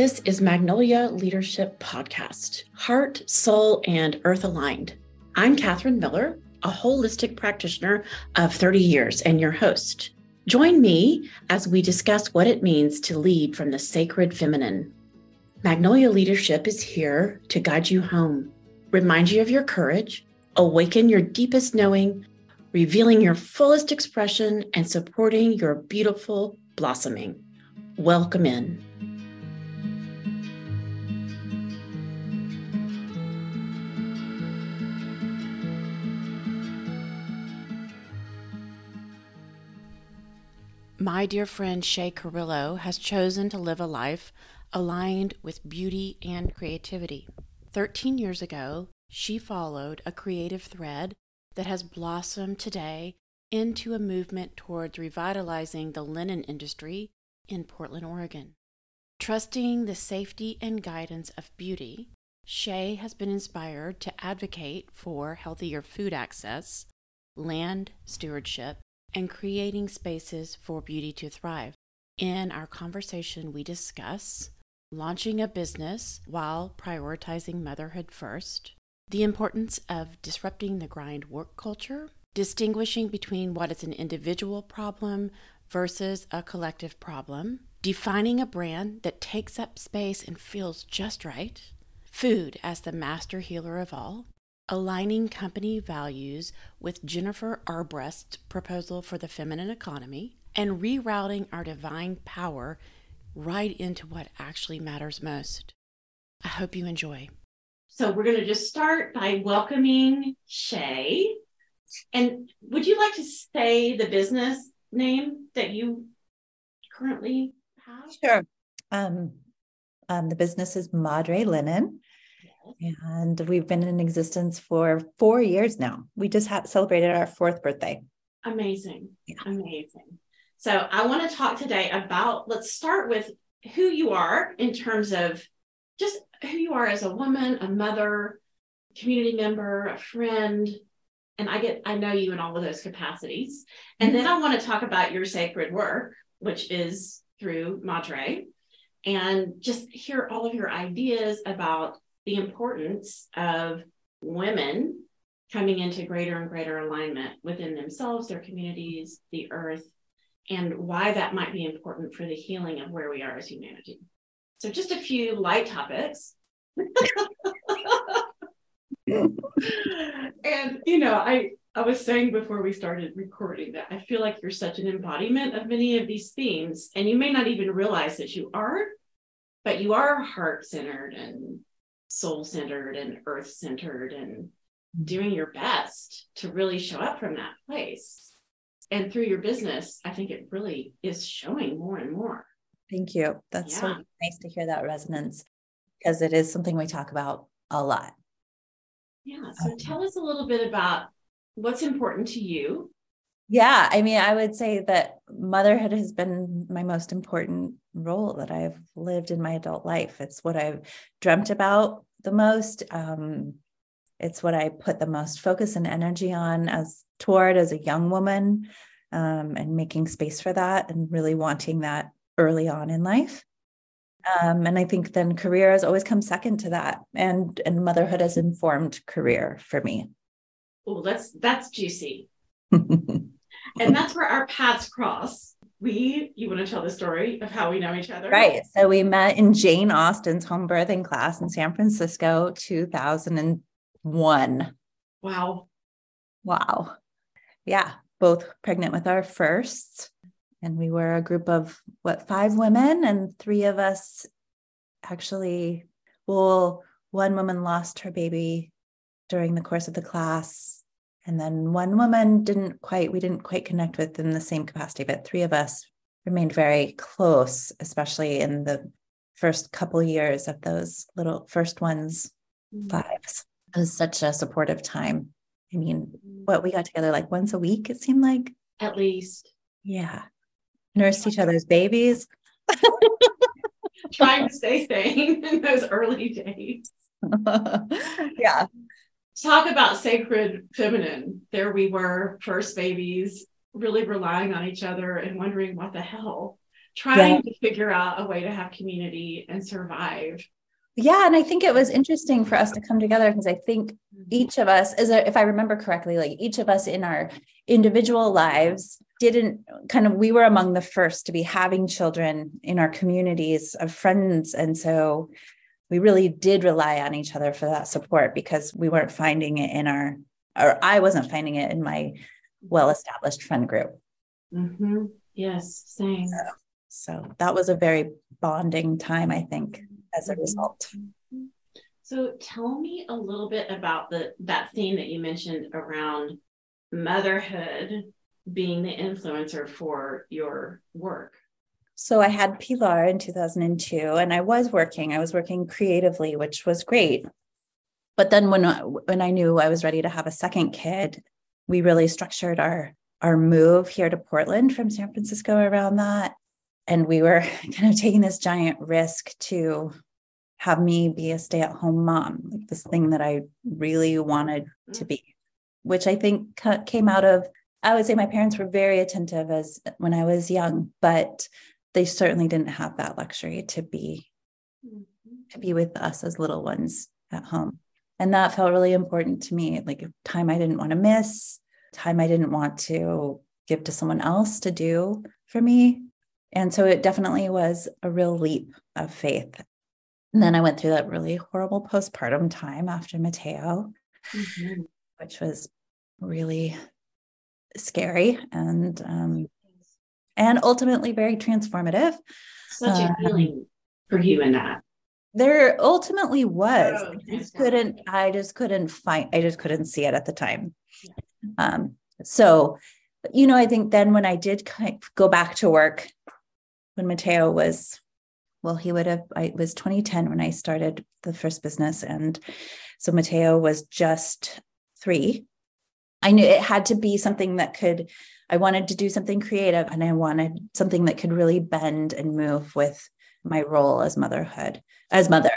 This is Magnolia Leadership Podcast, heart, soul, and earth aligned. I'm Catherine Miller, a holistic practitioner of 30 years and your host. Join me as we discuss what it means to lead from the sacred feminine. Magnolia Leadership is here to guide you home, remind you of your courage, awaken your deepest knowing, revealing your fullest expression, and supporting your beautiful blossoming. Welcome in. My dear friend Shay Carrillo has chosen to live a life aligned with beauty and creativity. 13 years ago, she followed a creative thread that has blossomed today into a movement towards revitalizing the linen industry in Portland, Oregon. Trusting the safety and guidance of beauty, Shay has been inspired to advocate for healthier food access, land stewardship, and creating spaces for beauty to thrive. In our conversation, we discuss launching a business while prioritizing motherhood first, the importance of disrupting the grind work culture, distinguishing between what is an individual problem versus a collective problem, defining a brand that takes up space and feels just right, food as the master healer of all, aligning company values with Jennifer Armbrust's proposal for the feminine economy, and rerouting our divine power right into what actually matters most. I hope you enjoy. So we're going to just start by welcoming Shay. And would you like to say the business name that you currently have? Sure. Um, um, the business is Madre Linen. And we've been in existence for four years now. We just had celebrated our fourth birthday. Amazing. Yeah. Amazing. So I want to talk today about, let's start with who you are in terms of just who you are as a woman, a mother, community member, a friend. And I get, I know you in all of those capacities. And then I want to talk about your sacred work, which is through Madre, and just hear all of your ideas about the importance of women coming into greater and greater alignment within themselves, their communities, the earth, and why that might be important for the healing of where we are as humanity. So, just a few light topics. and you know, I I was saying before we started recording that I feel like you're such an embodiment of many of these themes, and you may not even realize that you are, but you are heart centered and soul centered and earth centered and doing your best to really show up from that place. And through your business, I think it really is showing more and more. Thank you. That's yeah. so nice to hear that resonance because it is something we talk about a lot. Yeah. So um, tell us a little bit about what's important to you. Yeah. I mean, I would say that motherhood has been my most important role that I've lived in my adult life. It's what I've dreamt about the most. Um, it's what I put the most focus and energy on as toward as a young woman um, and making space for that and really wanting that early on in life. Um, and I think then career has always come second to that, and and motherhood has informed career for me. Oh, that's that's juicy, and that's where our paths cross. We, you want to tell the story of how we know each other? Right. So we met in Jane Austen's home birthing class in San Francisco, two thousand and one. Wow. Wow. Yeah, both pregnant with our firsts and we were a group of what five women and three of us actually well one woman lost her baby during the course of the class and then one woman didn't quite we didn't quite connect with in the same capacity but three of us remained very close especially in the first couple years of those little first ones mm-hmm. lives it was such a supportive time i mean what we got together like once a week it seemed like at least yeah nursed each other's babies. Trying to stay sane in those early days. yeah. Talk about sacred feminine. There we were, first babies, really relying on each other and wondering what the hell trying yeah. to figure out a way to have community and survive. Yeah, and I think it was interesting for us to come together because I think mm-hmm. each of us, as a, if I remember correctly, like each of us in our individual lives didn't kind of we were among the first to be having children in our communities of friends and so we really did rely on each other for that support because we weren't finding it in our or i wasn't finding it in my well established friend group mm-hmm. yes same so, so, that was a very bonding time i think as a mm-hmm. result so tell me a little bit about the that theme that you mentioned around motherhood being the influencer for your work? So I had Pilar in 2002 and I was working. I was working creatively, which was great. But then when uh, when I knew I was ready to have a second kid, we really structured our our move here to Portland from San Francisco around that. And we were kind of taking this giant risk to have me be a stay-at-home mom, like this thing that I really wanted mm. to be, which I think came out of I would say my parents were very attentive as when I was young, but they certainly didn't have that luxury to be to be with us as little ones at home. And that felt really important to me, like time I didn't want to miss, time I didn't want to give to someone else to do for me. And so it definitely was a real leap of faith. And then I went through that really horrible postpartum time after Mateo, mm-hmm. which was really scary and um, and ultimately very transformative. Such a um, healing for you in that. There ultimately was. Oh, I just couldn't. I just couldn't find. I just couldn't see it at the time. Um, so, you know, I think then when I did kind of go back to work, when Mateo was, well, he would have. I was 2010 when I started the first business, and so Mateo was just three I knew it had to be something that could, I wanted to do something creative and I wanted something that could really bend and move with my role as motherhood, as mother.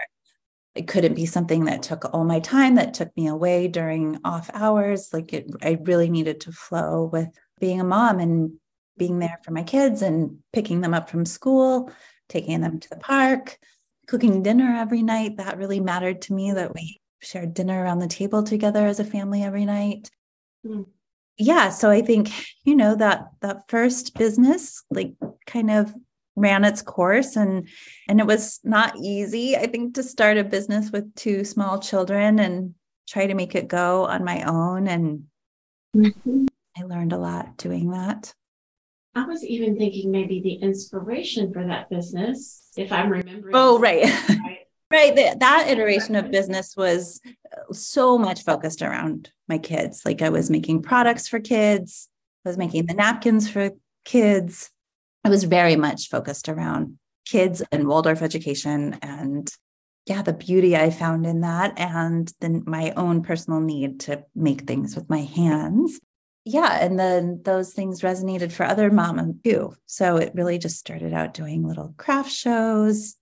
It couldn't be something that took all my time, that took me away during off hours. Like it, I really needed to flow with being a mom and being there for my kids and picking them up from school, taking them to the park, cooking dinner every night. That really mattered to me that we shared dinner around the table together as a family every night. Mm. Yeah, so I think you know that that first business like kind of ran its course and and it was not easy I think to start a business with two small children and try to make it go on my own and mm-hmm. I learned a lot doing that. I was even thinking maybe the inspiration for that business, if I'm remembering. Oh, right. right. Right. That, that iteration of business was so much focused around my kids. Like I was making products for kids, I was making the napkins for kids. I was very much focused around kids and Waldorf education and yeah, the beauty I found in that and then my own personal need to make things with my hands. Yeah, and then those things resonated for other moms too. So it really just started out doing little craft shows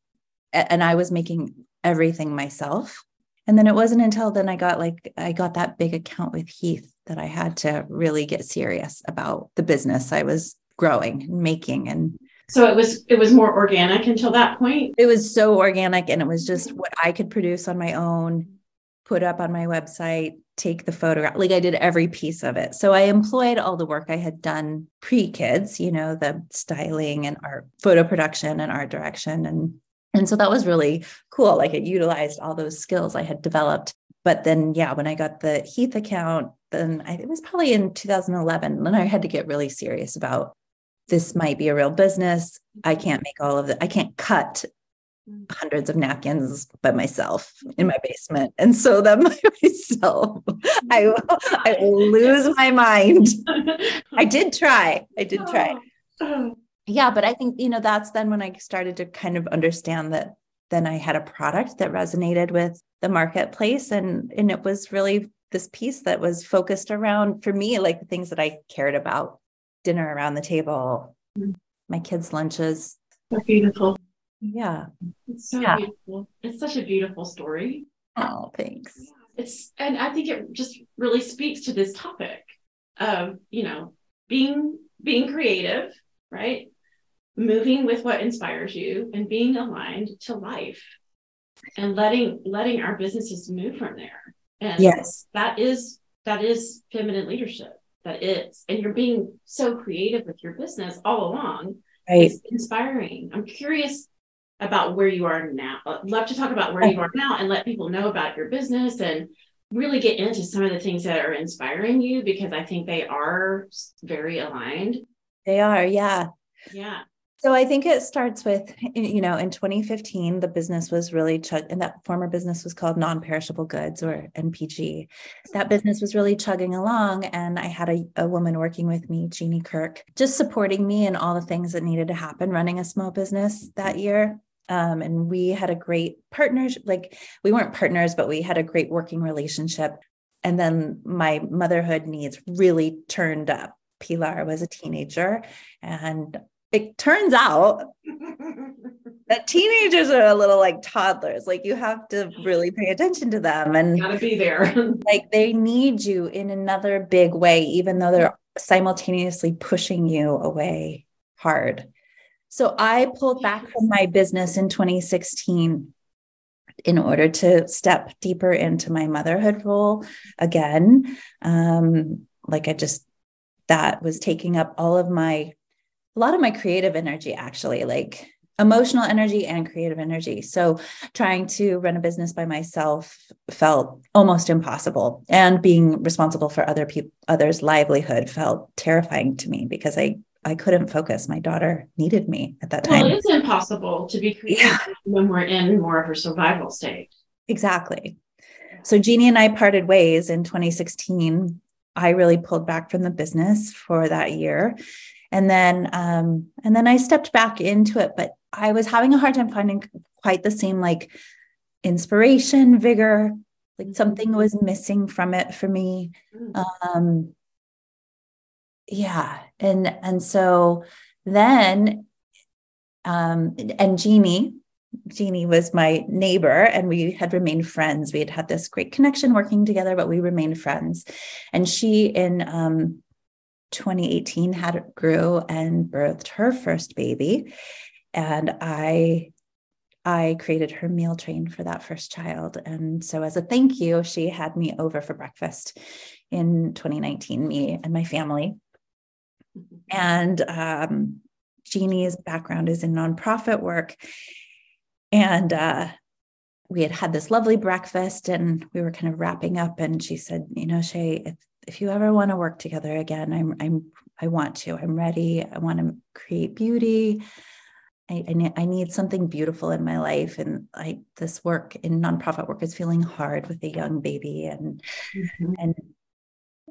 and I was making everything myself and then it wasn't until then I got like I got that big account with Heath that I had to really get serious about the business I was growing and making and so it was it was more organic until that point. It was so organic and it was just what I could produce on my own, put up on my website, take the photograph. Like I did every piece of it. So I employed all the work I had done pre-kids, you know, the styling and art photo production and art direction and and so that was really cool. Like it utilized all those skills I had developed. But then, yeah, when I got the Heath account, then I, it was probably in 2011. Then I had to get really serious about this might be a real business. I mm-hmm. can't make all of it. I can't cut mm. hundreds of napkins by myself in my mm-hmm. basement and sew them by myself. I will, I will lose my mind. I did try. I did try. Oh. Yeah, but I think, you know, that's then when I started to kind of understand that then I had a product that resonated with the marketplace. And, and it was really this piece that was focused around, for me, like the things that I cared about dinner around the table, mm-hmm. my kids' lunches. So beautiful. Yeah. It's so yeah. beautiful. It's such a beautiful story. Oh, thanks. It's, and I think it just really speaks to this topic of, you know, being, being creative, right? Moving with what inspires you and being aligned to life and letting letting our businesses move from there. And yes, that is that is feminine leadership. That is, and you're being so creative with your business all along. Right. It's inspiring. I'm curious about where you are now. I'd love to talk about where you are now and let people know about your business and really get into some of the things that are inspiring you because I think they are very aligned. They are, yeah. Yeah. So I think it starts with, you know, in 2015, the business was really, chug- and that former business was called Non Perishable Goods or NPG. That business was really chugging along. And I had a, a woman working with me, Jeannie Kirk, just supporting me in all the things that needed to happen running a small business that year. Um, and we had a great partnership. Like we weren't partners, but we had a great working relationship. And then my motherhood needs really turned up. Pilar was a teenager and it turns out that teenagers are a little like toddlers. Like you have to really pay attention to them and gotta be there. like they need you in another big way, even though they're simultaneously pushing you away hard. So I pulled back from my business in 2016 in order to step deeper into my motherhood role again. Um, like I just, that was taking up all of my a lot of my creative energy actually like emotional energy and creative energy. So trying to run a business by myself felt almost impossible and being responsible for other people others livelihood felt terrifying to me because i i couldn't focus. My daughter needed me at that time. well, it's impossible to be creative yeah. when we're in more of a survival state. Exactly. So jeannie and i parted ways in 2016 i really pulled back from the business for that year and then um, and then I stepped back into it, but I was having a hard time finding quite the same like inspiration, vigor. Like mm-hmm. something was missing from it for me. Mm. Um, yeah, and and so then um, and Jeannie, Jeannie was my neighbor, and we had remained friends. We had had this great connection working together, but we remained friends. And she, in um, 2018 had grew and birthed her first baby. And i i created her meal train for that first child. And so as a thank you she had me over for breakfast in 2019 me and my family. Mm-hmm. and um, jeannie's background is in nonprofit work. And uh, we had had this lovely breakfast and we were kind of wrapping up. And she said you know shay if if you ever want to work together again, I'm I'm I want to. I'm ready. I want to create beauty. I, I, need, I need something beautiful in my life, and I this work in nonprofit work is feeling hard with a young baby, and mm-hmm. and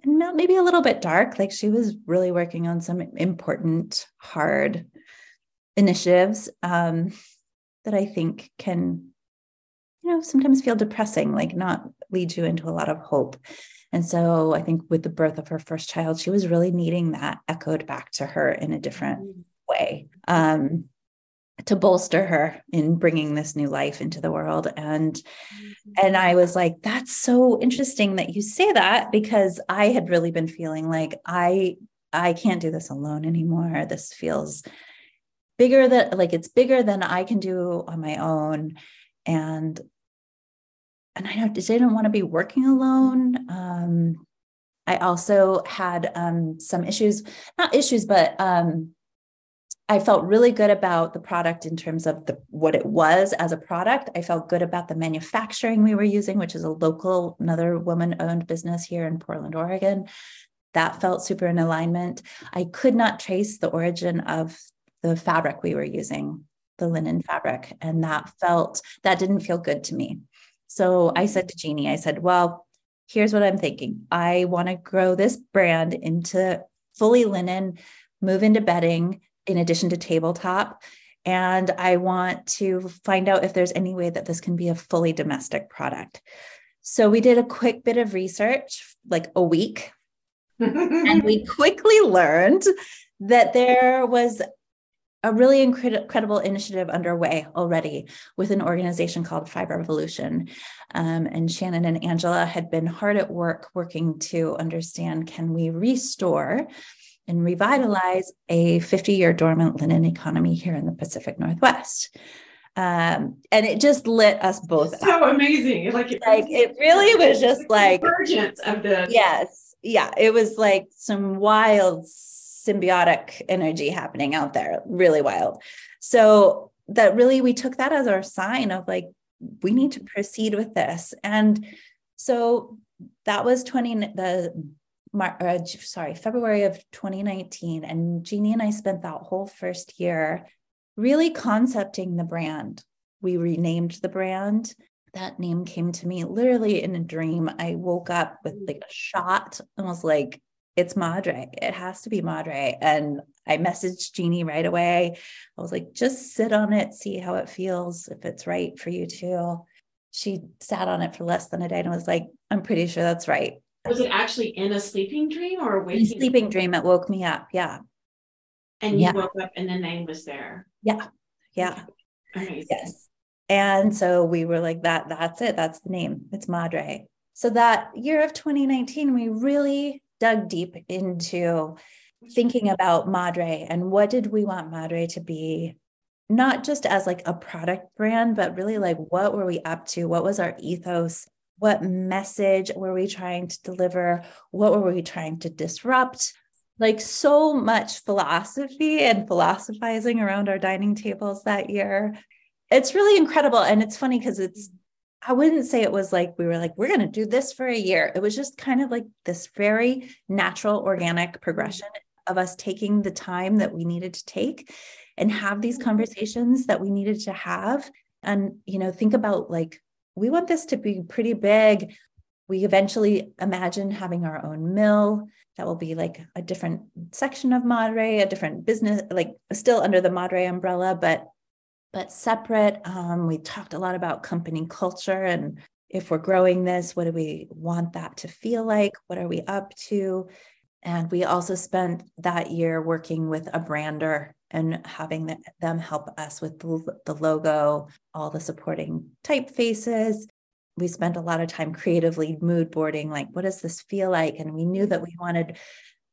and maybe a little bit dark. Like she was really working on some important, hard initiatives um, that I think can, you know, sometimes feel depressing, like not lead you into a lot of hope. And so I think with the birth of her first child, she was really needing that echoed back to her in a different mm. way um, to bolster her in bringing this new life into the world. And mm-hmm. and I was like, that's so interesting that you say that because I had really been feeling like I I can't do this alone anymore. This feels bigger than like it's bigger than I can do on my own. And and I didn't want to be working alone. Um, I also had um, some issues, not issues, but um, I felt really good about the product in terms of the what it was as a product. I felt good about the manufacturing we were using, which is a local, another woman-owned business here in Portland, Oregon. That felt super in alignment. I could not trace the origin of the fabric we were using, the linen fabric, and that felt that didn't feel good to me. So I mm-hmm. said to Jeannie, I said, well, here's what I'm thinking. I want to grow this brand into fully linen, move into bedding in addition to tabletop. And I want to find out if there's any way that this can be a fully domestic product. So we did a quick bit of research, like a week, and we quickly learned that there was a really incredible initiative underway already with an organization called Fiber Revolution. Um, and Shannon and Angela had been hard at work working to understand can we restore and revitalize a 50 year dormant linen economy here in the Pacific Northwest. Um, and it just lit us both. So up. amazing. Like it, like it really was just like emergence of the yes. Yeah. It was like some wild symbiotic energy happening out there, really wild. So that really we took that as our sign of like, we need to proceed with this. And so that was 20 the uh, sorry, February of 2019. And Jeannie and I spent that whole first year really concepting the brand. We renamed the brand. That name came to me literally in a dream. I woke up with like a shot and was like, it's Madre. It has to be Madre. And I messaged Jeannie right away. I was like, just sit on it, see how it feels, if it's right for you too. She sat on it for less than a day and was like, I'm pretty sure that's right. Was it actually in a sleeping dream or a waking? sleeping dream? It woke me up. Yeah. And you yeah. woke up and the name was there. Yeah. Yeah. Amazing. Yes. And so we were like, that, that's it. That's the name. It's Madre. So that year of 2019, we really dug deep into thinking mm-hmm. about Madre and what did we want Madre to be not just as like a product brand but really like what were we up to? What was our ethos? What message were we trying to deliver? What were we trying to disrupt? Like so much philosophy and philosophizing around our dining tables that year. It's really incredible and it's funny because it's I wouldn't say it was like we were like, we're going to do this for a year. It was just kind of like this very natural, organic progression of us taking the time that we needed to take and have these mm-hmm. conversations that we needed to have. And, you know, think about like, we want this to be pretty big. We eventually imagine having our own mill that will be like a different section of Madre, a different business, like still under the Madre umbrella, but but separate. Um, we talked a lot about company culture and if we're growing this, what do we want that to feel like? What are we up to? And we also spent that year working with a brander and having them help us with the logo, all the supporting typefaces. We spent a lot of time creatively mood boarding, like, what does this feel like? And we knew that we wanted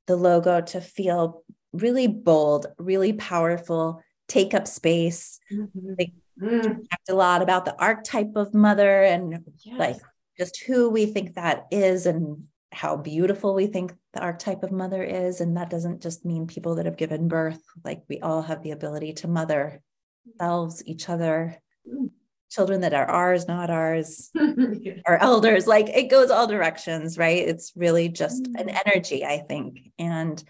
the logo to feel really bold, really powerful, take up space. Mm-hmm. They mm. talked a lot about the archetype of mother and yes. like just who we think that is and how beautiful we think the archetype of mother is. And that doesn't just mean people that have given birth, like we all have the ability to mother ourselves, each other, mm. children that are ours, not ours, our elders. Like it goes all directions, right? It's really just mm. an energy, I think. And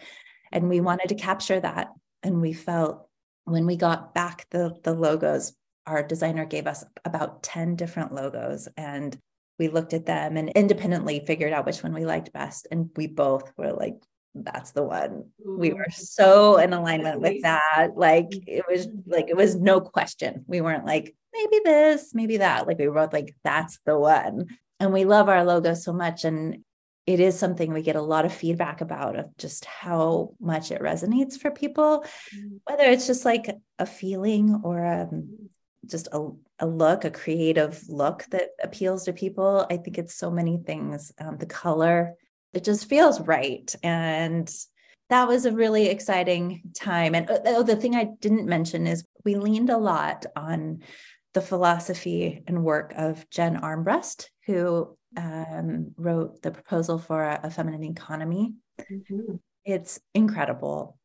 and we wanted to capture that. And we felt when we got back the, the logos, our designer gave us about 10 different logos and we looked at them and independently figured out which one we liked best. And we both were like, that's the one. We were so in alignment with that. Like it was like, it was no question. We weren't like, maybe this, maybe that. Like we were both like, that's the one. And we love our logo so much. And it is something we get a lot of feedback about of just how much it resonates for people mm. whether it's just like a feeling or um, just a, a look a creative look that appeals to people. I think it's so many things um, the color it just feels right. And that was a really exciting time. And uh, oh, the thing i didn't mention is we leaned a lot on the philosophy and work of jen armbrust who um, wrote the proposal for a, a feminine economy. Mm-hmm. It's incredible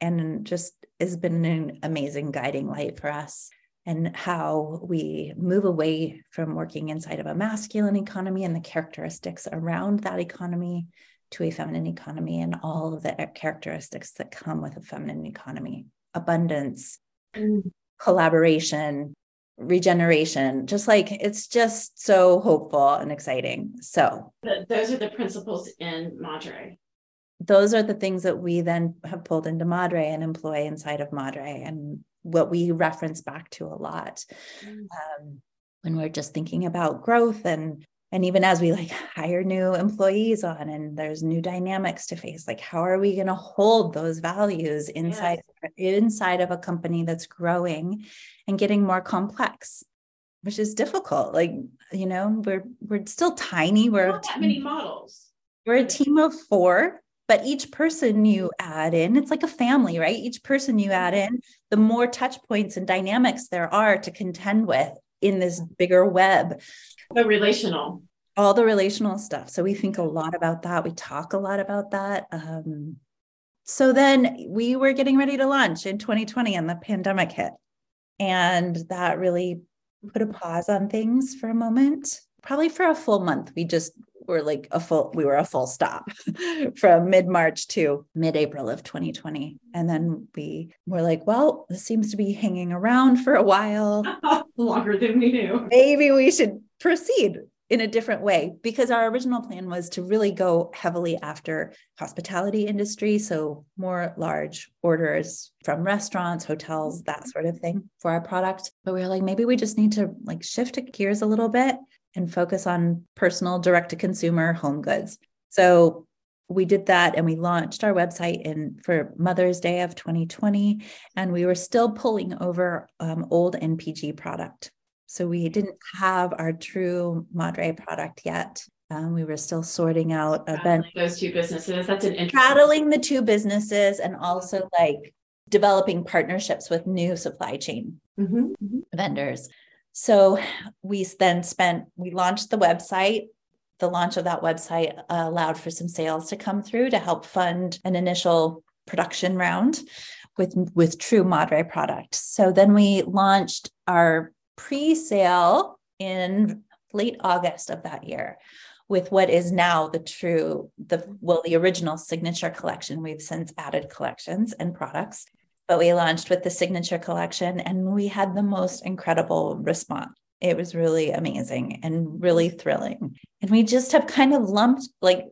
and just has been an amazing guiding light for us and how we move away from working inside of a masculine economy and the characteristics around that economy to a feminine economy and all of the characteristics that come with a feminine economy abundance, mm. collaboration, regeneration just like it's just so hopeful and exciting. So those are the principles in madre. Those are the things that we then have pulled into madre and employ inside of madre and what we reference back to a lot. Mm. um, when we're just thinking about growth and and even as we like hire new employees on and there's new dynamics to face like how are we going to hold those values inside yes. inside of a company that's growing and getting more complex which is difficult like you know we're we're still tiny we're not that many models we're a team of four but each person you mm-hmm. add in, it's like a family, right? Each person you add mm-hmm. in, the more touch points and dynamics there are to contend with in this mm-hmm. bigger web. The relational. All the relational stuff. So we think a lot about that. We talk a lot about that. Um, so then we were getting ready to launch in 2020 and the pandemic hit. And that really put a pause on things for a moment. Probably for a full month. We just were like a full, we were a full stop from mid March to mid April of 2020. And then we were like, well, this seems to be hanging around for a while. Longer than we knew. Maybe we should proceed in a different way because our original plan was to really go heavily after hospitality industry so more large orders from restaurants hotels that sort of thing for our product but we were like maybe we just need to like shift gears a little bit and focus on personal direct to consumer home goods. So we did that and we launched our website in for Mother's Day of 2020 and we were still pulling over um, old NPG product. So we didn't have our true Madre product yet. Um, we were still sorting out a event those two businesses. That's an interesting straddling the two businesses and also like developing partnerships with new supply chain mm-hmm. vendors. So we then spent, we launched the website. The launch of that website allowed for some sales to come through to help fund an initial production round with, with true Madre product. So then we launched our pre sale in late August of that year with what is now the true the well the original signature collection we've since added collections and products but we launched with the signature collection and we had the most incredible response. It was really amazing and really thrilling. And we just have kind of lumped, like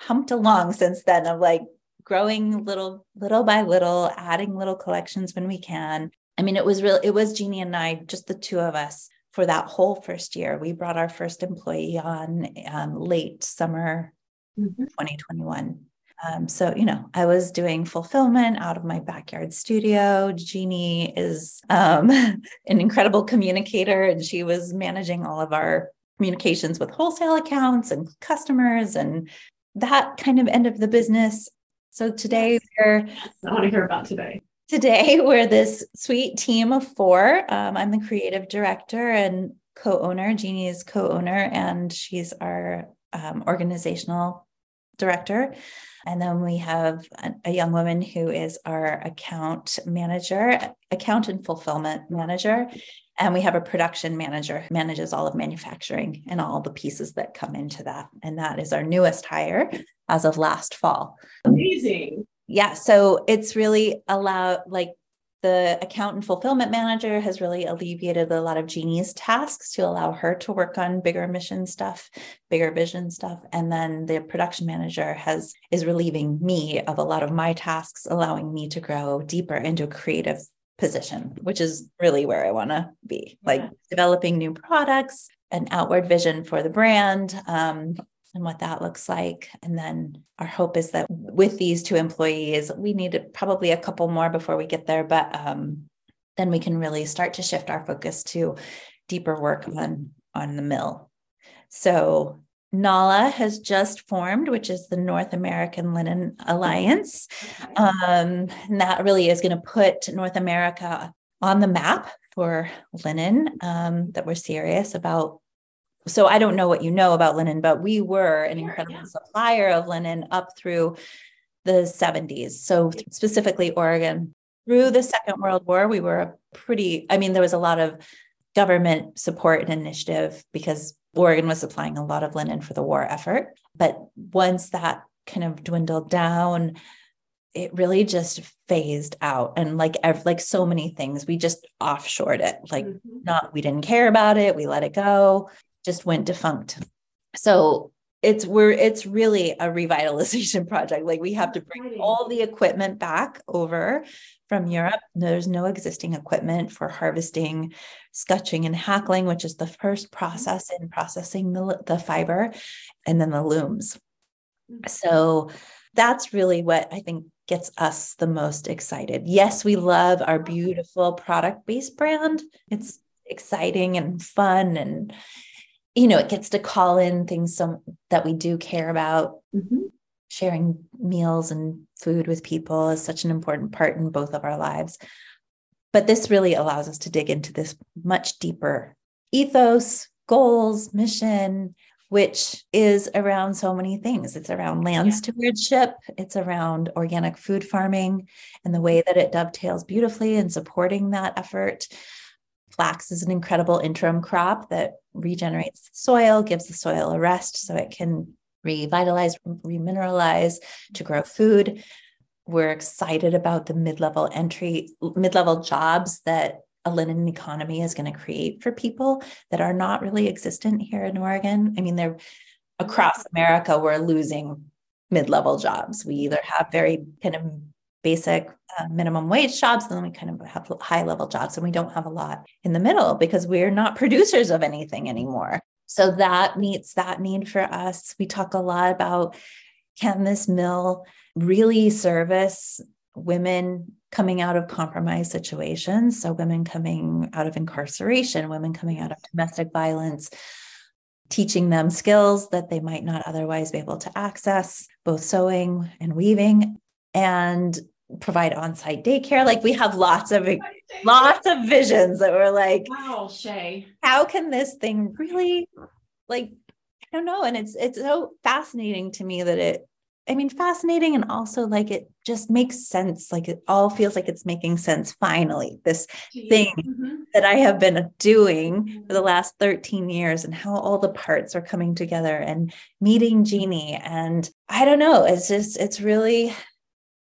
humped along since then of like growing little, little by little, adding little collections when we can. I mean, it was real, it was Jeannie and I, just the two of us for that whole first year. We brought our first employee on um, late summer mm-hmm. 2021. Um, so, you know, I was doing fulfillment out of my backyard studio. Jeannie is um, an incredible communicator, and she was managing all of our communications with wholesale accounts and customers and that kind of end of the business. So today we're. I want to hear about today. Today we're this sweet team of four. Um, I'm the creative director and co-owner. Jeannie is co-owner, and she's our um, organizational director. And then we have a, a, young woman who is our account manager, account and fulfillment manager. And we have a production manager who manages all of manufacturing and all the pieces that come into that. And that is our newest hire as of last fall. Amazing. Yeah. So it's really allowed, like, the account and fulfillment manager has really alleviated a lot of Jeannie's tasks to allow her to work on bigger mission stuff, bigger vision stuff. And then the production manager has is relieving me of a lot of my tasks, allowing me to grow deeper into a creative position, which is really where I want to be, yeah. like developing new products, an outward vision for the brand, um, and what that looks like. And then our hope is that with these two employees, we need probably a couple more before we get there, but um, then we can really start to shift our focus to deeper work on on the mill. So NALA has just formed, which is the North American Linen Alliance. Um, and that really is going to put North America on the map for linen, um, that we're serious about so I don't know what you know about linen, but we were an incredible yeah. supplier of linen up through the 70s. So specifically Oregon. Through the Second World War, we were a pretty, I mean, there was a lot of government support and initiative because Oregon was supplying a lot of linen for the war effort. But once that kind of dwindled down, it really just phased out and like like so many things we just offshored it like mm-hmm. not we didn't care about it we let it go just went defunct. So it's we're it's really a revitalization project. Like we have to bring all the equipment back over from Europe. There's no existing equipment for harvesting, scutching, and hackling, which is the first process in processing the, the fiber, and then the looms. Mm-hmm. So that's really what I think gets us the most excited. Yes, we love our beautiful product based brand. It's exciting and fun and you know, it gets to call in things some that we do care about. Mm-hmm. sharing meals and food with people is such an important part in both of our lives. But this really allows us to dig into this much deeper ethos, goals, mission, which is around so many things. It's around land yeah. stewardship, it's around organic food farming and the way that it dovetails beautifully in supporting that effort. Flax is an incredible interim crop that regenerates the soil, gives the soil a rest so it can revitalize, remineralize to grow food. We're excited about the mid-level entry, mid-level jobs that a linen economy is going to create for people that are not really existent here in Oregon. I mean, they're across America, we're losing mid-level jobs. We either have very kind of basic uh, minimum wage jobs, and then we kind of have high level jobs, and we don't have a lot in the middle because we're not producers of anything anymore. So that meets that need for us. We talk a lot about can this mill really service women coming out of compromised situations? So, women coming out of incarceration, women coming out of domestic violence, teaching them skills that they might not otherwise be able to access, both sewing and weaving, and provide on-site daycare. Like we have lots of lots of visions that we're like, wow, Shay, how can this thing really like I don't know. And it's it's so fascinating to me that it I mean, fascinating and also like it just makes sense. Like it all feels like it's making sense finally. This thing mm-hmm. that I have been doing mm-hmm. for the last 13 years and how all the parts are coming together and meeting Jeannie. And I don't know, it's just, it's really,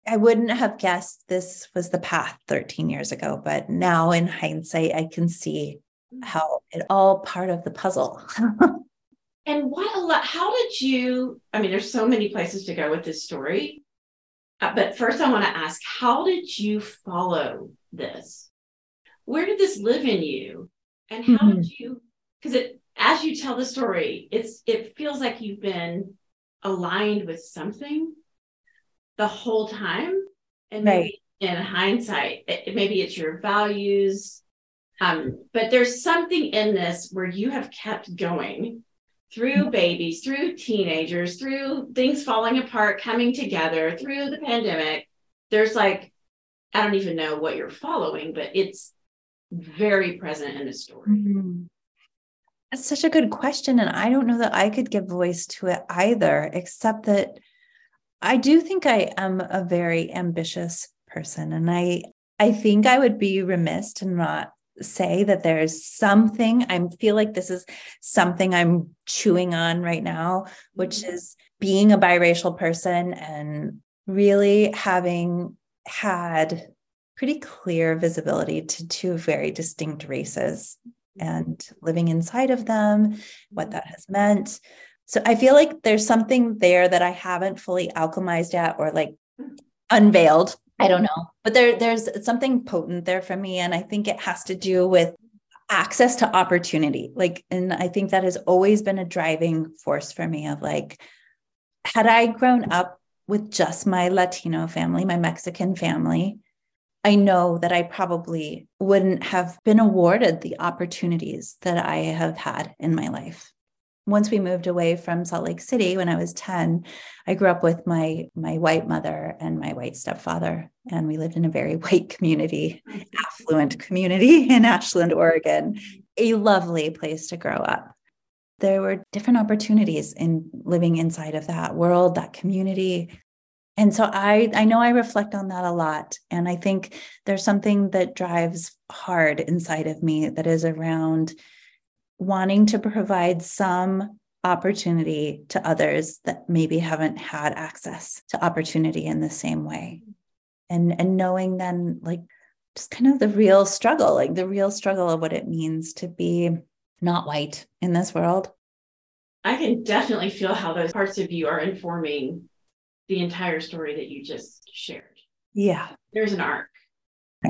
I wouldn't have guessed this was the path 13 years ago, but now in hindsight, I can see how it all part of the puzzle. And what a lot, how did you? I mean, there's so many places to go with this story. Uh, but first, I want to ask how did you follow this? Where did this live in you? And how mm-hmm. did you? Because it, as you tell the story, it's it feels like you've been aligned with something the whole time. And right. in hindsight, it, maybe it's your values. Um, but there's something in this where you have kept going through babies, through teenagers, through things falling apart, coming together, through the pandemic, there's like, I don't even know what you're following, but it's very present in the story. Mm-hmm. That's such a good question. And I don't know that I could give voice to it either, except that I do think I am a very ambitious person. And I I think I would be remiss to not say that there's something I feel like this is something I'm chewing on right now, which mm-hmm. is being a biracial person and really having had pretty clear visibility to two very distinct races and living inside of them, what that has meant. So I feel like there's something there that I haven't fully alchemized yet or like unveiled I don't know, but there there's something potent there for me, and I think it has to do with access to opportunity. Like, and I think that has always been a driving force for me. Of like, had I grown up with just my Latino family, my Mexican family, I know that I probably wouldn't have been awarded the opportunities that I have had in my life once we moved away from Salt Lake City when I was 10, I grew up with my my white mother and my white stepfather and we lived in a very white community, affluent community in Ashland, Oregon. A lovely place to grow up. There were different opportunities in living inside of that world, that community. And so I I know I reflect on that a lot and I think there's something that drives hard inside of me that is around wanting to provide some opportunity to others that maybe haven't had access to opportunity in the same way. And and knowing then like just kind of the real struggle like the real struggle of what it means to be not white in this world. I can definitely feel how those parts of you are informing the entire story that you just shared. Yeah. There's an arc.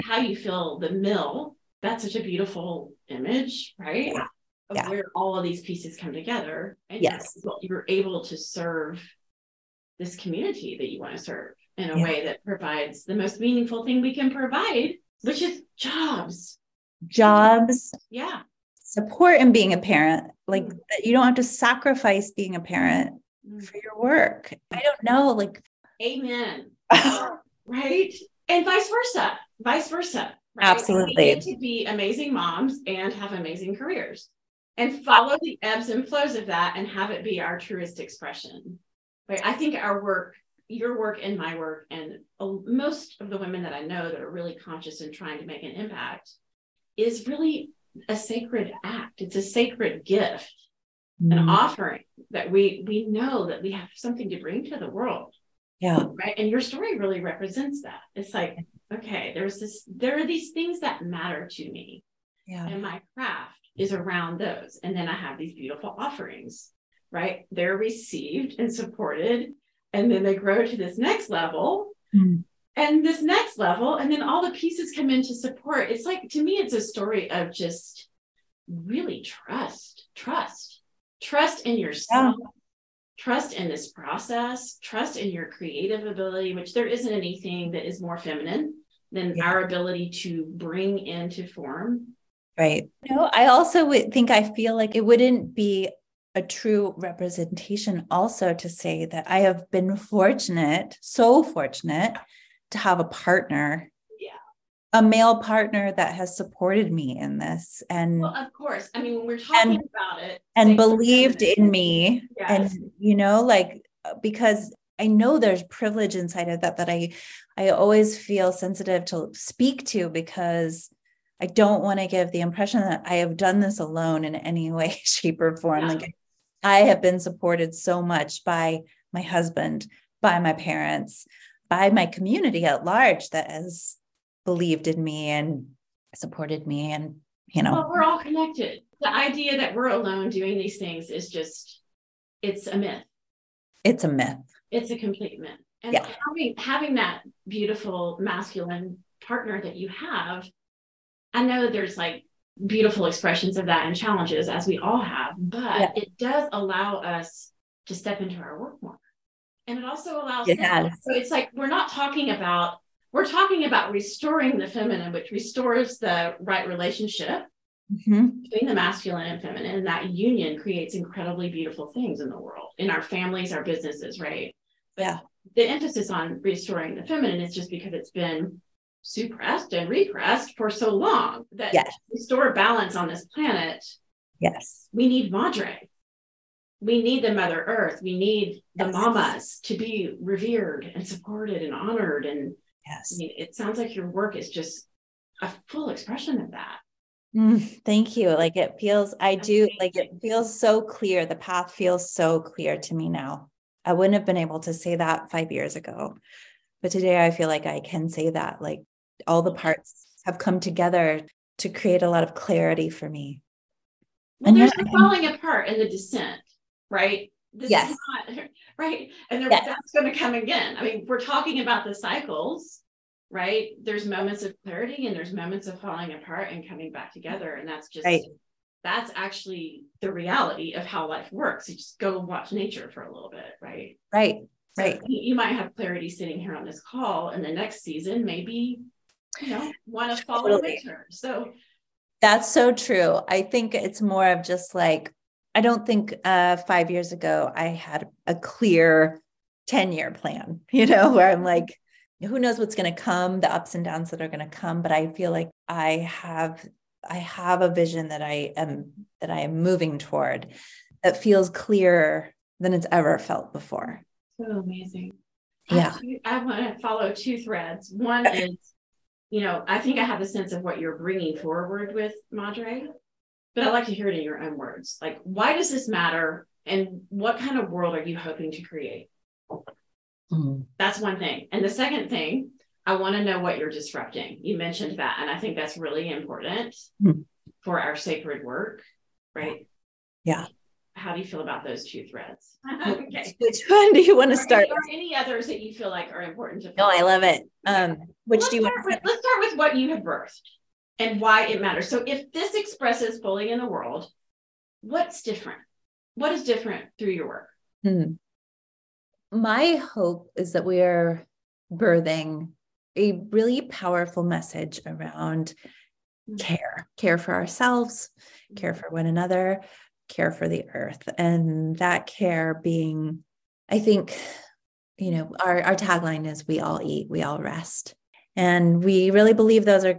How you feel the mill that's such a beautiful image right? Yeah of yeah. where all of these pieces come together. And yes. You're able to serve this community that you want to serve in a yeah. way that provides the most meaningful thing we can provide, which is jobs. Jobs. Yeah. Support in being a parent. Like mm-hmm. you don't have to sacrifice being a parent mm. for your work. I don't know, like, amen. right? And vice versa, vice versa. Right? Absolutely. To be amazing moms and have amazing careers and follow the ebbs and flows of that and have it be our truest expression. Right? I think our work, your work and my work, and most of the women that I know that are really conscious and trying to make an impact is really a sacred act. It's a sacred gift, mm. an offering that we we know that we have something to bring to the world. Yeah. Right. And your story really represents that. It's like, okay, there's this, there are these things that matter to me. Yeah. And my craft is around those. And then I have these beautiful offerings, right? They're received and supported. And then they grow to this next level. Mm. And this next level, and then all the pieces come in to support. It's like, to me, it's a story of just really trust, trust, trust in yourself, yeah trust in this process, trust in your creative ability, which there isn't anything that is more feminine than yeah. our ability to bring into form. Right. You know, I also would think I feel like it wouldn't be a true representation also to say that I have been fortunate, so fortunate to have a partner a male partner that has supported me in this and well, of course i mean when we're talking and, about it and believed in me yes. and you know like because i know there's privilege inside of that that i i always feel sensitive to speak to because i don't want to give the impression that i have done this alone in any way shape or form. Yeah. like i have been supported so much by my husband by my parents by my community at large that has believed in me and supported me and you know. Well, we're all connected. The idea that we're alone doing these things is just it's a myth. It's a myth. It's a complete myth. And yeah. having having that beautiful masculine partner that you have i know that there's like beautiful expressions of that and challenges as we all have but yeah. it does allow us to step into our work more and it also allows yeah. so it's like we're not talking about we're talking about restoring the feminine, which restores the right relationship mm-hmm. between the masculine and feminine. And that union creates incredibly beautiful things in the world, in our families, our businesses, right? But yeah. The emphasis on restoring the feminine is just because it's been suppressed and repressed for so long that yes. restore balance on this planet. Yes. We need Madre. We need the Mother Earth. We need the yes. mamas to be revered and supported and honored and Yes. I mean, it sounds like your work is just a full expression of that. Mm, thank you. Like it feels, I do, like it feels so clear. The path feels so clear to me now. I wouldn't have been able to say that five years ago. But today I feel like I can say that. Like all the mm. parts have come together to create a lot of clarity for me. Well, and there's the falling apart and the descent, right? This yes. Not, right. And there, yes. that's going to come again. I mean, we're talking about the cycles, right? There's moments of clarity and there's moments of falling apart and coming back together. And that's just, right. that's actually the reality of how life works. You just go watch nature for a little bit, right? Right. So right. You might have clarity sitting here on this call, and the next season, maybe, you know, want to follow totally. winter. So that's so true. I think it's more of just like I don't think uh, five years ago I had a clear 10 year plan, you know, where I'm like, who knows what's going to come, the ups and downs that are going to come. But I feel like I have, I have a vision that I am, that I am moving toward that feels clearer than it's ever felt before. So amazing. Yeah. I, I want to follow two threads. One is, you know, I think I have a sense of what you're bringing forward with Madre but I'd like to hear it in your own words. Like, why does this matter? And what kind of world are you hoping to create? Mm-hmm. That's one thing. And the second thing, I want to know what you're disrupting. You mentioned that. And I think that's really important mm-hmm. for our sacred work, right? Yeah. How do you feel about those two threads? okay. Which one do you want to start? Any, or any others that you feel like are important to? Follow? No, I love it. Um, which let's do you want? With, let's start with what you have birthed and why it matters. So if this expresses fully in the world, what's different? What is different through your work? Hmm. My hope is that we are birthing a really powerful message around hmm. care, care for ourselves, care for one another, care for the earth, and that care being I think, you know, our, our tagline is we all eat, we all rest. And we really believe those are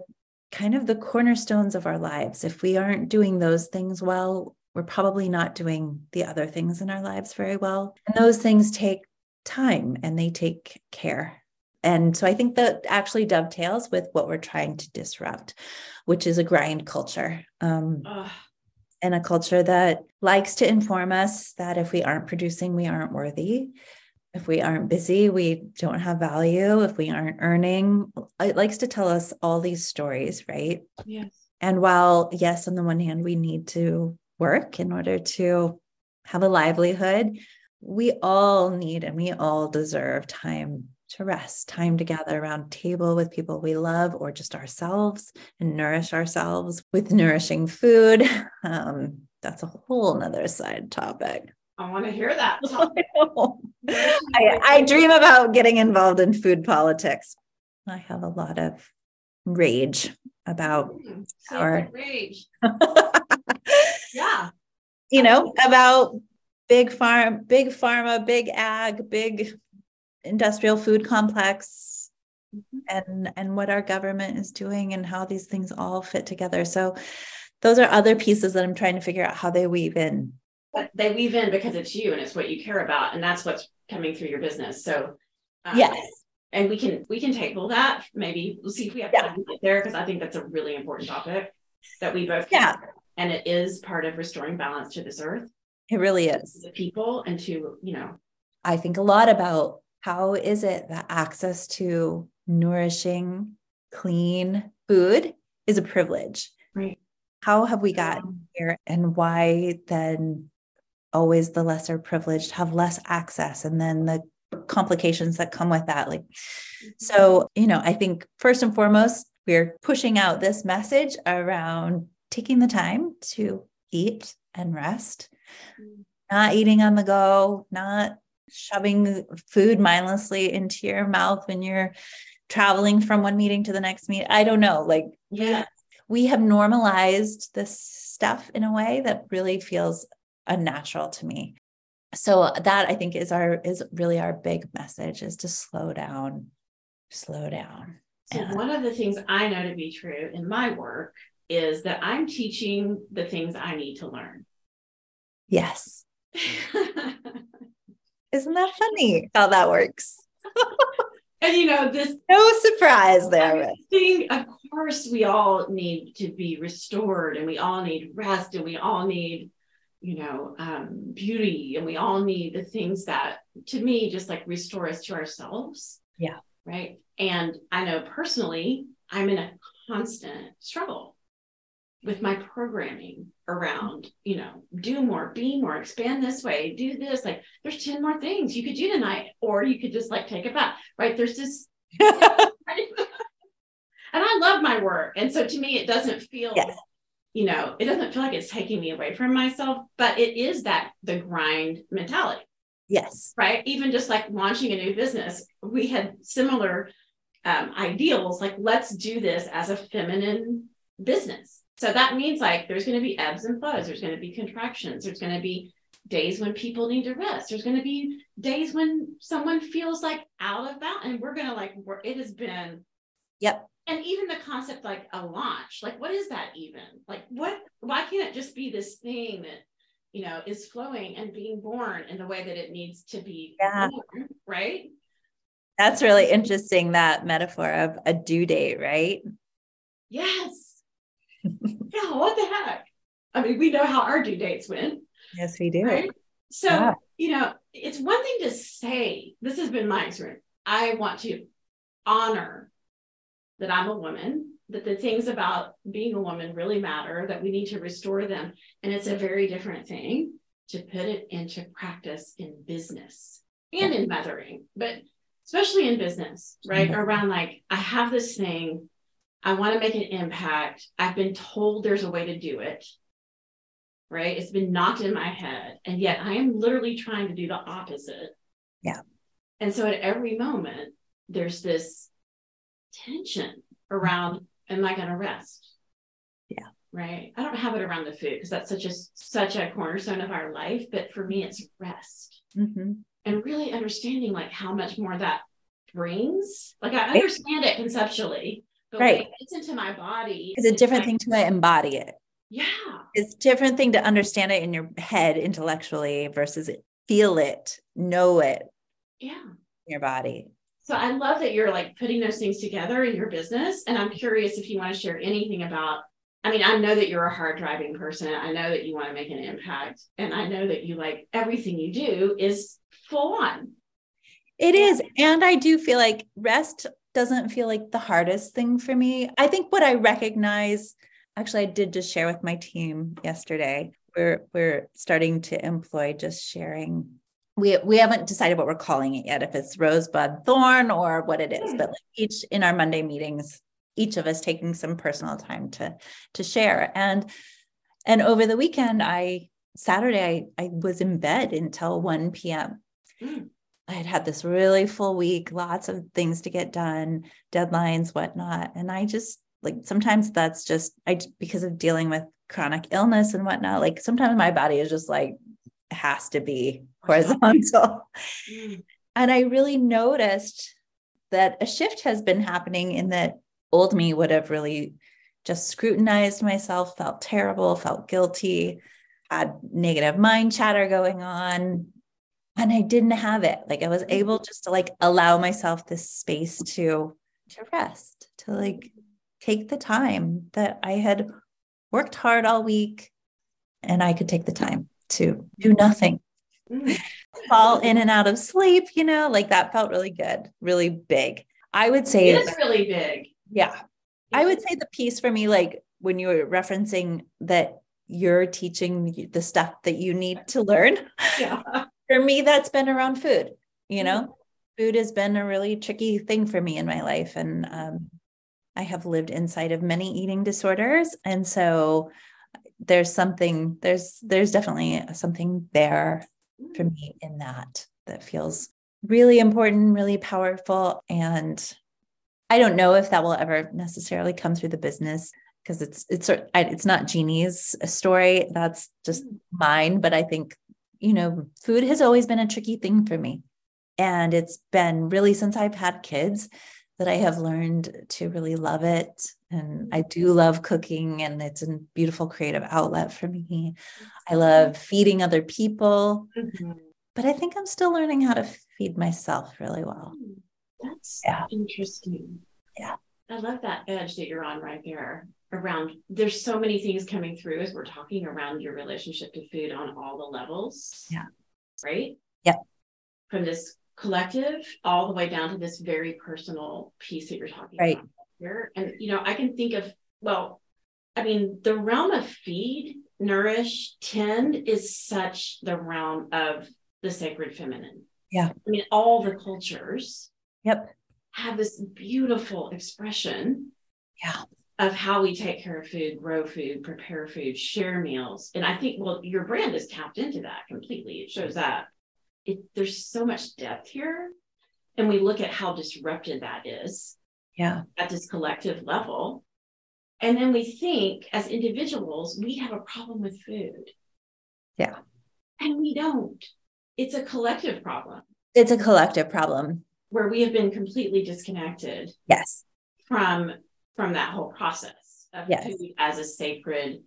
kind of the cornerstones of our lives. If we aren't doing those things well, we're probably not doing the other things in our lives very well. And those things take time and they take care. And so I think that actually dovetails with what we're trying to disrupt, which is a grind culture. Um, and a culture that likes to inform us that if we aren't producing, we aren't worthy. If we aren't busy, we don't have value. If we aren't earning, it likes to tell us all these stories, right? Yes. And while, yes, on the one hand, we need to work in order to have a livelihood, we all need and we all deserve time to rest, time to gather around table with people we love or just ourselves and nourish ourselves with nourishing food. Um, that's a whole nother side topic. I want to hear that. I, I dream about getting involved in food politics. I have a lot of rage about mm, our rage. yeah. You know, about big farm, big pharma, big ag, big industrial food complex mm-hmm. and and what our government is doing and how these things all fit together. So those are other pieces that I'm trying to figure out how they weave in. But they weave in because it's you and it's what you care about and that's what's coming through your business. So um, yes and we can we can table that maybe we'll see if we have time to get there because i think that's a really important topic that we both yeah and it is part of restoring balance to this earth it really is the people and to you know i think a lot about how is it that access to nourishing clean food is a privilege right how have we gotten here and why then always the lesser privileged have less access and then the complications that come with that. Like, mm-hmm. so, you know, I think first and foremost, we're pushing out this message around taking the time to eat and rest, mm. not eating on the go, not shoving food mindlessly into your mouth when you're traveling from one meeting to the next meet. I don't know. Like, yeah, we have normalized this stuff in a way that really feels unnatural to me so that i think is our is really our big message is to slow down slow down so and, one of the things i know to be true in my work is that i'm teaching the things i need to learn yes isn't that funny how that works and you know this no surprise there thing of course we all need to be restored and we all need rest and we all need you know, um, beauty, and we all need the things that, to me, just like restore us to ourselves. Yeah. Right. And I know personally, I'm in a constant struggle with my programming around, you know, do more, be more, expand this way, do this. Like, there's 10 more things you could do tonight, or you could just like take a bath, right? There's this. and I love my work. And so to me, it doesn't feel yes you know, it doesn't feel like it's taking me away from myself, but it is that the grind mentality. Yes. Right. Even just like launching a new business, we had similar um, ideals like, let's do this as a feminine business. So that means like there's going to be ebbs and flows, there's going to be contractions, there's going to be days when people need to rest, there's going to be days when someone feels like out of balance. And we're going to like, it has been. Yep and even the concept like a launch like what is that even like what why can't it just be this thing that you know is flowing and being born in the way that it needs to be yeah. born, right that's really interesting that metaphor of a due date right yes yeah what the heck i mean we know how our due dates went yes we do right? so yeah. you know it's one thing to say this has been my experience i want to honor that I'm a woman, that the things about being a woman really matter, that we need to restore them. And it's a very different thing to put it into practice in business and in mothering, but especially in business, right? Mm-hmm. Around like, I have this thing, I want to make an impact. I've been told there's a way to do it, right? It's been knocked in my head. And yet I am literally trying to do the opposite. Yeah. And so at every moment, there's this tension around am I going to rest? Yeah. Right. I don't have it around the food because that's such a such a cornerstone of our life. But for me, it's rest. Mm-hmm. and really understanding like how much more that brings. Like I understand it conceptually, but right. it's into my body. It's a different thing to embody it. Yeah. It's different thing to understand it in your head intellectually versus feel it, know it. Yeah. in your body. So I love that you're like putting those things together in your business. And I'm curious if you want to share anything about. I mean, I know that you're a hard driving person. I know that you want to make an impact. And I know that you like everything you do is full on. It is. And I do feel like rest doesn't feel like the hardest thing for me. I think what I recognize, actually, I did just share with my team yesterday. We're we're starting to employ just sharing we we haven't decided what we're calling it yet if it's rosebud thorn or what it is hmm. but like each in our monday meetings each of us taking some personal time to to share and and over the weekend i saturday i, I was in bed until 1 p.m mm. I had had this really full week lots of things to get done deadlines whatnot and i just like sometimes that's just i because of dealing with chronic illness and whatnot like sometimes my body is just like has to be horizontal. Mm. and I really noticed that a shift has been happening in that old me would have really just scrutinized myself, felt terrible, felt guilty, had negative mind chatter going on. And I didn't have it. Like I was mm. able just to like allow myself this space to to rest, to like take the time that I had worked hard all week and I could take the time to do nothing, mm. fall in and out of sleep, you know, like that felt really good, really big. I would say it's really big. Yeah. I would say the piece for me, like when you were referencing that you're teaching the stuff that you need to learn. Yeah. For me, that's been around food, you know, mm-hmm. food has been a really tricky thing for me in my life. And um, I have lived inside of many eating disorders. And so there's something there's there's definitely something there for mm. me in that that feels really important really powerful and i don't know if that will ever necessarily come through the business because it's it's it's not jeannie's story that's just mm. mine but i think you know food has always been a tricky thing for me and it's been really since i've had kids that I have learned to really love it. And I do love cooking, and it's a beautiful creative outlet for me. I love feeding other people, mm-hmm. but I think I'm still learning how to feed myself really well. Hmm. That's yeah. interesting. Yeah. I love that edge that you're on right there around there's so many things coming through as we're talking around your relationship to food on all the levels. Yeah. Right? Yeah. From this collective all the way down to this very personal piece that you're talking right. about here. And you know, I can think of well, I mean, the realm of feed, nourish, tend is such the realm of the sacred feminine. Yeah. I mean, all the cultures yep have this beautiful expression yeah of how we take care of food, grow food, prepare food, share meals. And I think, well, your brand is tapped into that completely. It shows that it, there's so much depth here. And we look at how disrupted that is. Yeah. At this collective level. And then we think as individuals, we have a problem with food. Yeah. And we don't. It's a collective problem. It's a collective problem. Where we have been completely disconnected. Yes. From from that whole process of yes. food as a sacred,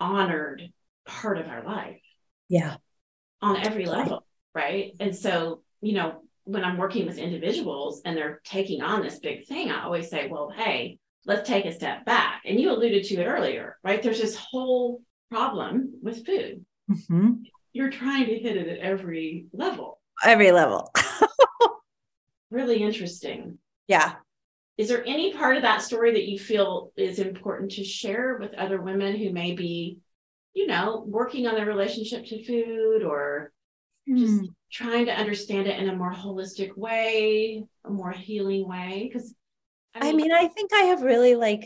honored part of our life. Yeah. On every level right? And so, you know, when I'm working with individuals and they're taking on this big thing, I always say, well, hey, let's take a step back. And you alluded to it earlier, right? There's this whole problem with food. Mm-hmm. You're trying to hit it at every level. Every level. really interesting. Yeah. Is there any part of that story that you feel is important to share with other women who may be, you know, working on their relationship to food or just hmm. trying to understand it in a more holistic way, a more healing way. Because I, mean, I mean, I think I have really like,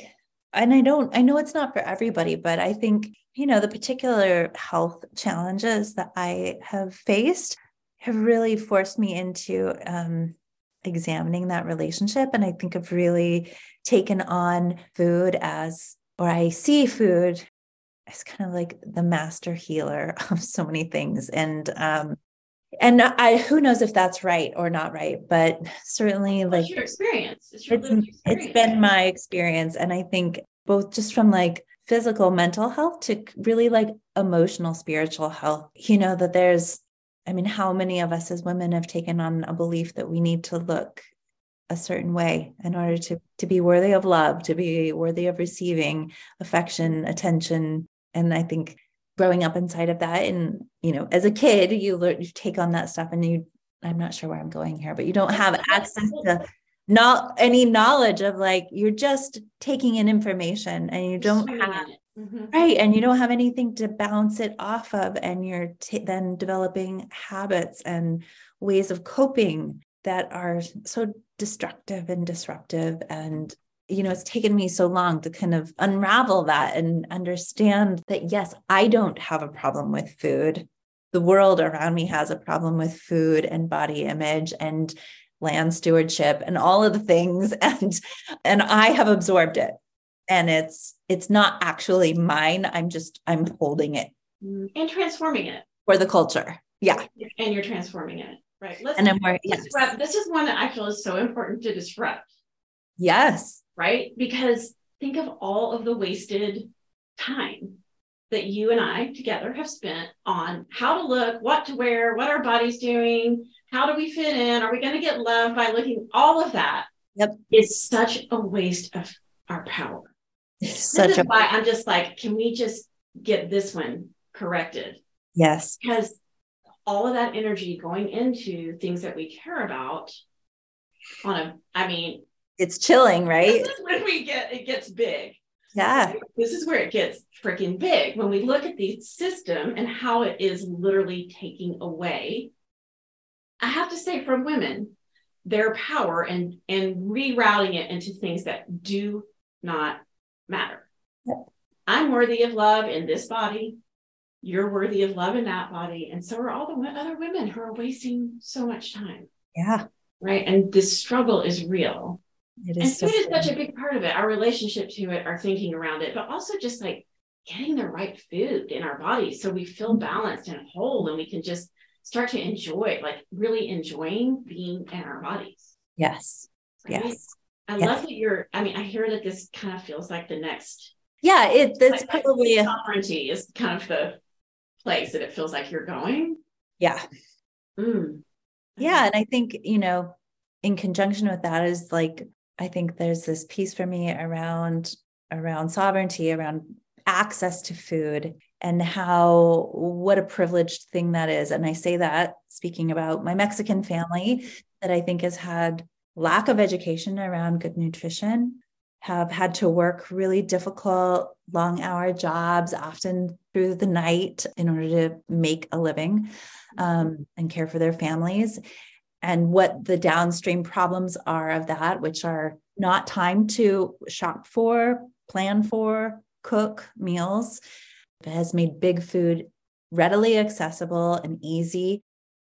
and I don't, I know it's not for everybody, but I think, you know, the particular health challenges that I have faced have really forced me into um, examining that relationship. And I think I've really taken on food as, or I see food as kind of like the master healer of so many things. And um, and I who knows if that's right or not right, but certainly What's like your experience. It's, your it's, lived it's experience. been my experience. And I think both just from like physical mental health to really like emotional spiritual health, you know, that there's I mean, how many of us as women have taken on a belief that we need to look a certain way in order to to be worthy of love, to be worthy of receiving affection, attention, and I think growing up inside of that and you know as a kid you learn you take on that stuff and you i'm not sure where i'm going here but you don't have access to not any knowledge of like you're just taking in information and you don't have Mhm. right and you don't have anything to bounce it off of and you're t- then developing habits and ways of coping that are so destructive and disruptive and you know it's taken me so long to kind of unravel that and understand that yes i don't have a problem with food the world around me has a problem with food and body image and land stewardship and all of the things and and i have absorbed it and it's it's not actually mine i'm just i'm holding it Mhm. And transforming it. for the culture yeah And you're transforming it. Right. Let's and i'm yes disrupt. This is one that I feel is so important to disrupt. yes right? Because think of all of the wasted time that you and I together have spent on how to look, what to wear, what our body's doing, how do we fit in, are we going to get love by looking, all of that Yep. is such a waste of our power. It's This is a why I'm just like, can we just get this one corrected? yes Because all of that energy going into things that we care about on a, I mean, it's chilling right this is when we get, it gets big. yeah This is where it gets freaking big when we look at the system and how it is literally taking away. I have to say, from women, their power and and rerouting it into things that do not matter. Yep. I'm worthy of love in this body. You're worthy of love in that body, and so are all the other women who are wasting so much time, yeah right? And this struggle is real. It is And food is such a big part of it, our relationship to it, our thinking around it, but also just like getting the right food in our bodies so we feel mm-hmm. balanced and whole and we can just start to enjoy, like really enjoying being in our bodies. yes right? yes I Yes. love that you're, I mean, I hear that this kind of feels like the next yeah it that's like, like probably a, sovereignty is kind of the place that it feels like you're going. yeah Mm. yeah and i think you know in conjunction with that is like i think there's this piece for me around around sovereignty around access to food and how what a privileged thing that is and i say that speaking about my mexican family that i think has had lack of education around good nutrition have had to work really difficult long hour jobs often through the night in order to make a living um, and care for their families. And what the downstream problems are of that which are not time to shop for plan for cook meals has made big food readily accessible and easy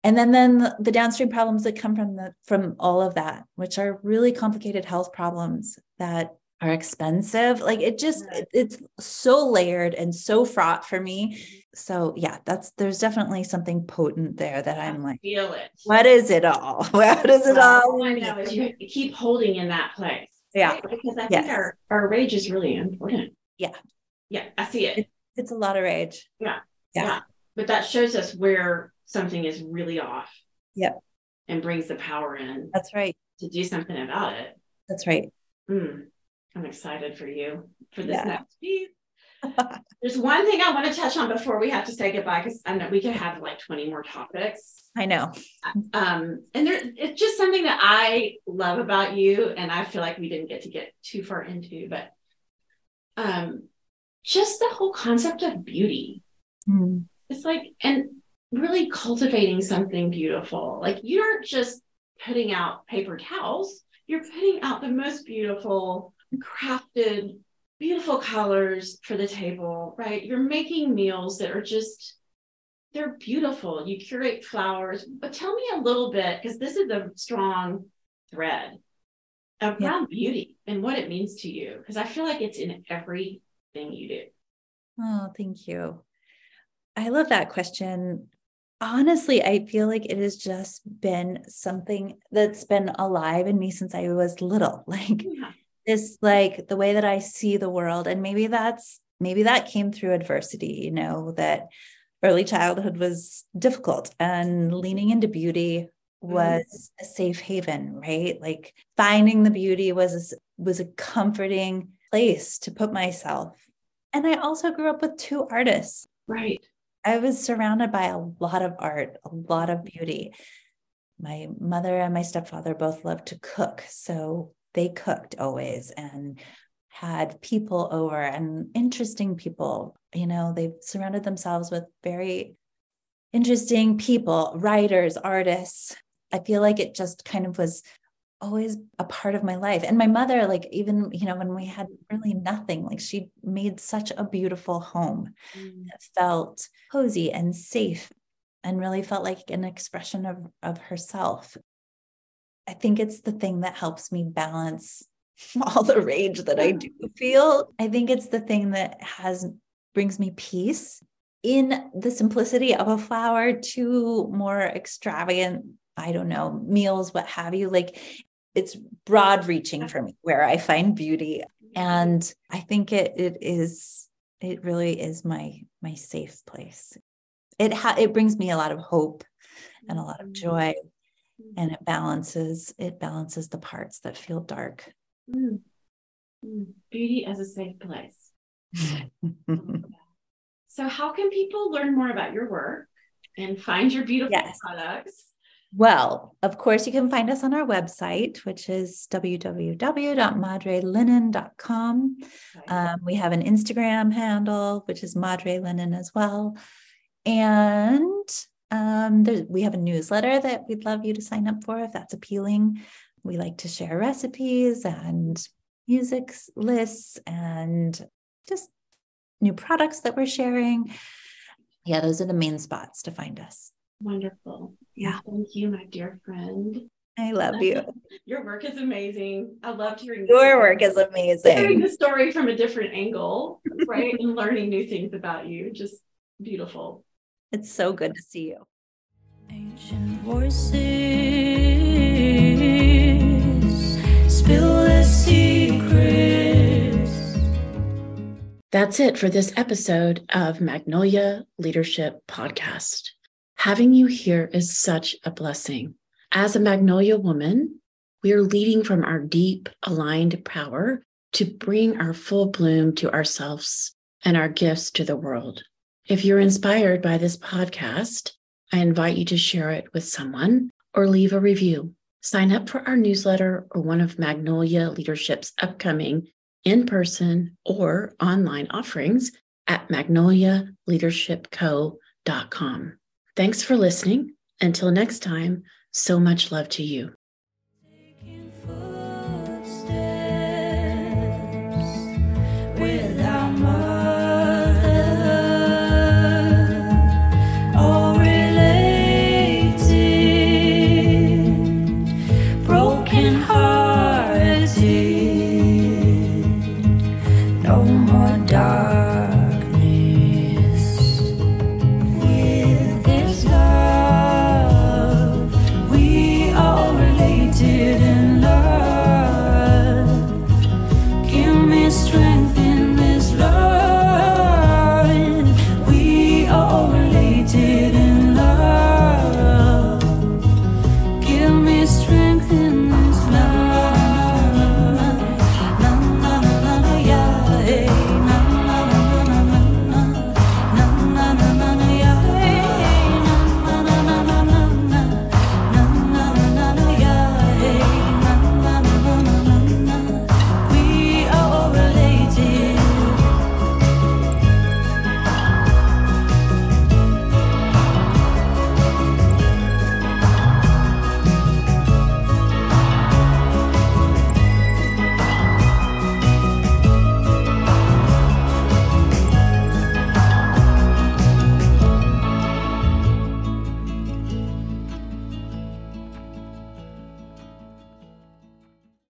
and then then the, downstream problems that come from the from all of that which are really complicated health problems that are expensive like it just it- it's so layered and so fraught for me so yeah that's there's definitely something potent there that i'm like Feel it. what is it all what is it all all I know is you keep holding in that place. Yeah. right? Because I think Yes. our, our rage is really important. Yeah. Yeah, I see it. it's a lot of rage Yeah. yeah, Yeah. But that shows us where something is really off. Yep. And brings the power in that's right to do something about it. that's right Mm, I'm excited for you for this Yeah. next piece. There's one thing I want to touch on before we have to say goodbye because I know we could have like 20 more topics. i know Um, and there, it's just something that I love about you, and I feel like we didn't get to get too far into, but um, just the whole concept of beauty. Mm, It's like, and really cultivating something beautiful. Like you aren't just putting out paper towels, you're putting out the most beautiful, crafted, beautiful colors for the table, right? You're making meals that are just, they're beautiful. You curate flowers. But tell me a little bit, because this is a strong thread around beauty and what it means to you, because I feel like it's in everything you do. oh thank you i love that question honestly, I feel like it has just been something that's been alive in me since I was little. Like yeah. this, like the way that I see the world. And maybe that's, maybe that came through adversity, you know, that early childhood was difficult and leaning into beauty mm-hmm. was a safe haven, right? Like finding the beauty was a, was a comforting place to put myself. And I also grew up with two artists. Right. I was surrounded by a lot of art, a lot of beauty. My mother and my stepfather both loved to cook. So they cooked always and had people over and interesting people. You know, they surrounded themselves with very interesting people, writers, artists. I feel like it just kind of was always a part of my life. And my mother, like, even, you know, when we had really nothing, like, she made such a beautiful home mm. that felt cozy and safe and really felt like an expression of, of herself. I think it's the thing that helps me balance all the rage that I do feel. I think it's the thing that has brings me peace in the simplicity of a flower to more extravagant I don't know, meals, what have you. Like it's broad reaching for me where I find beauty. And I think it it is it really is my my safe place. It ha- it brings me a lot of hope and a lot of mm-hmm. joy and it balances it balances the parts that feel dark. Mm. Mm. Beauty as a safe place. so how can people learn more about your work and find your beautiful yes. products? Well, of course, you can find us on our website, which is www.madrelinen.com. Um, we have an Instagram handle, which is Madre Linen as well. And um, there, we have a newsletter that we'd love you to sign up for if that's appealing. We like to share recipes and music lists and just new products that we're sharing. Yeah, those are the main spots to find us. Wonderful. Yeah. Thank you, my dear friend. I love you. Your work is amazing. I loved hearing your work is amazing. Hearing the story from a different angle, right? and learning new things about you. Just beautiful. It's so good to see you. Ancient voices spill the secrets. That's it for this episode of Magnolia Leadership Podcast. Having you here is such a blessing. As a Magnolia woman, we are leading from our deep, aligned power to bring our full bloom to ourselves and our gifts to the world. If you're inspired by this podcast, I invite you to share it with someone or leave a review. Sign up for our newsletter or one of Magnolia Leadership's upcoming in person or online offerings at magnolialeadershipco.com. Thanks for listening. Until next time, so much love to you.